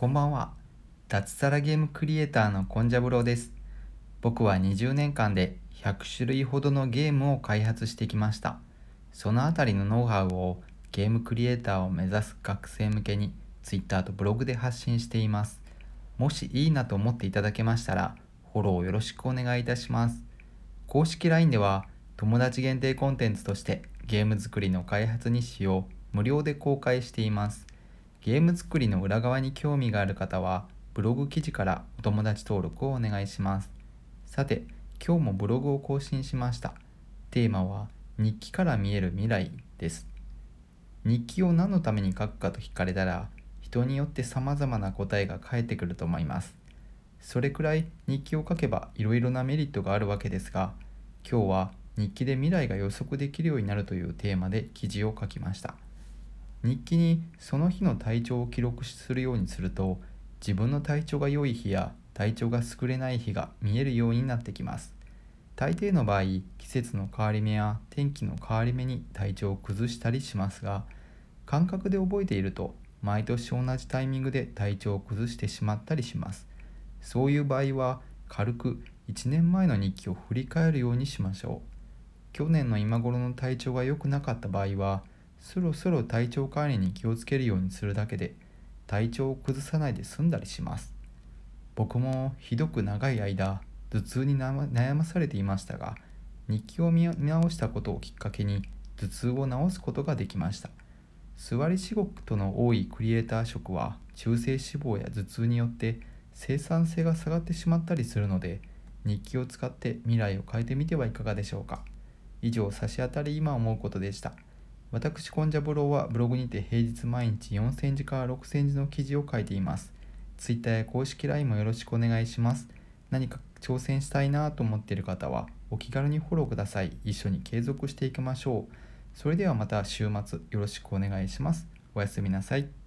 こんばんは。脱サラゲームクリエイターのコンジャブローです。僕は20年間で100種類ほどのゲームを開発してきました。そのあたりのノウハウをゲームクリエイターを目指す学生向けに Twitter とブログで発信しています。もしいいなと思っていただけましたら、フォローよろしくお願いいたします。公式 LINE では友達限定コンテンツとしてゲーム作りの開発日誌を無料で公開しています。ゲーム作りの裏側に興味がある方はブログ記事からお友達登録をお願いします。さて、今日もブログを更新しました。テーマは日記から見える未来です。日記を何のために書くかと聞かれたら人によって様々な答えが返ってくると思います。それくらい日記を書けばいろいろなメリットがあるわけですが、今日は日記で未来が予測できるようになるというテーマで記事を書きました。日記にその日の体調を記録するようにすると自分の体調が良い日や体調が優れない日が見えるようになってきます。大抵の場合季節の変わり目や天気の変わり目に体調を崩したりしますが感覚で覚えていると毎年同じタイミングで体調を崩してしまったりします。そういう場合は軽く1年前の日記を振り返るようにしましょう。去年の今頃の体調が良くなかった場合はそろそろ体調管理に気をつけるようにするだけで体調を崩さないで済んだりします。僕もひどく長い間頭痛に悩まされていましたが日記を見直したことをきっかけに頭痛を治すことができました。座り仕事の多いクリエイター職は中性脂肪や頭痛によって生産性が下がってしまったりするので日記を使って未来を変えてみてはいかがでしょうか。以上差し当たり今思うことでした。私、コンジャブローはブログにて平日毎日4センチから6センチの記事を書いています。ツイッターや公式 LINE もよろしくお願いします。何か挑戦したいなと思っている方はお気軽にフォローください。一緒に継続していきましょう。それではまた週末よろしくお願いします。おやすみなさい。